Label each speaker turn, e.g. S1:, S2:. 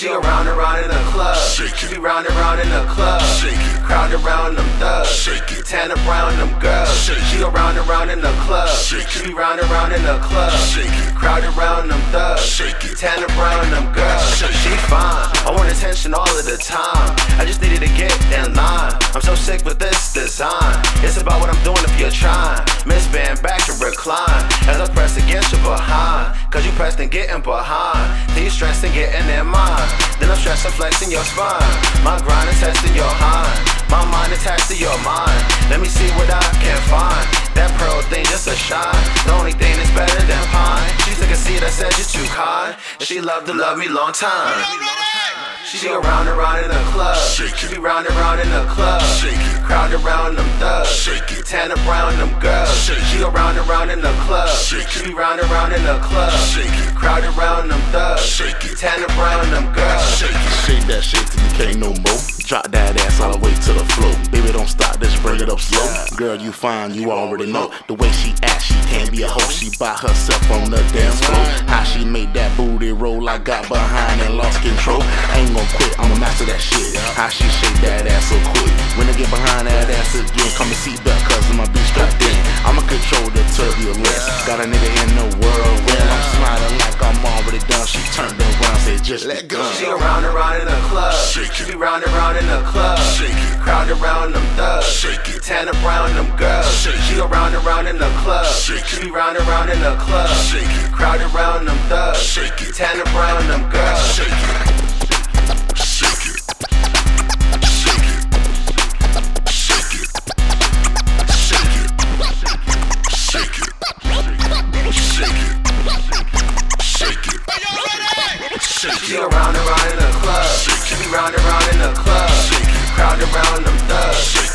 S1: She go round and round in the club.
S2: Shake it.
S1: She round and round in the club.
S2: Shake it.
S1: Crowd around them thugs.
S2: Shake it.
S1: Tan around them girls.
S2: Shake it.
S1: She go round and round in the club.
S2: Shake it.
S1: She round and round in the club.
S2: Shake it.
S1: Crowd around them thugs.
S2: Shake it.
S1: Tan around them girls. Fine. I want attention all of the time. I just needed to get in line. I'm so sick with this design. It's about what I'm doing if you're trying. Miss band back and recline. As I press against your behind. Cause you pressed and getting behind. Then you stressed and getting in mine. Then I'm stressed and flexing your spine. My grind is testing your hind. My mind attached to your mind. Let me see what I can find. That pearl thing just a shine. The only thing that's better than pine. She took a seat, I said you're too kind. And she loved to love me long time. She go round and round in the club.
S2: Shake
S1: She
S2: it.
S1: be round and round in the club.
S2: Shake it.
S1: Crowd around them thugs.
S2: Shake it.
S1: Tan around them girls.
S2: Shake it.
S1: She go round and round in the club.
S2: Shake
S1: She
S2: it.
S1: be round and round in the club.
S2: Shake it.
S1: Crowd around them thugs.
S2: Shake it.
S1: Tan around them girls.
S2: Shake it.
S3: Shake that shit till you can't no more. Drop that ass all the way to the floor. Baby, don't stop, just bring it up slow. Girl, you fine, you already know. The way she act, she can't be a hoe. She by herself on the dance floor. How she made that booty roll, I got behind and lost control. I ain't gon' quit, I'ma master that shit. How she shake that ass so quick. When I get behind that ass again, come and see back, cause I'ma be strapped in. I'ma control the turbulence. Got a nigga in the world where I'm smiling like I'm already done. She turned around, said just
S2: Let go.
S1: She around round and round in the club.
S2: Shake it.
S1: We round and round in the club.
S2: Shake it.
S1: Crowd around them thugs.
S2: Shake it.
S1: Tan around them girls.
S2: Shake it.
S1: She around and round in the club.
S2: Shake it.
S1: We round and round in the club.
S2: Shake it.
S1: Crowd around them thugs.
S2: Shake it.
S1: Tan around them girls.
S2: Shake it.
S1: Shake it. Shake it. She around and round in the club. We round around in the club, round around them thugs.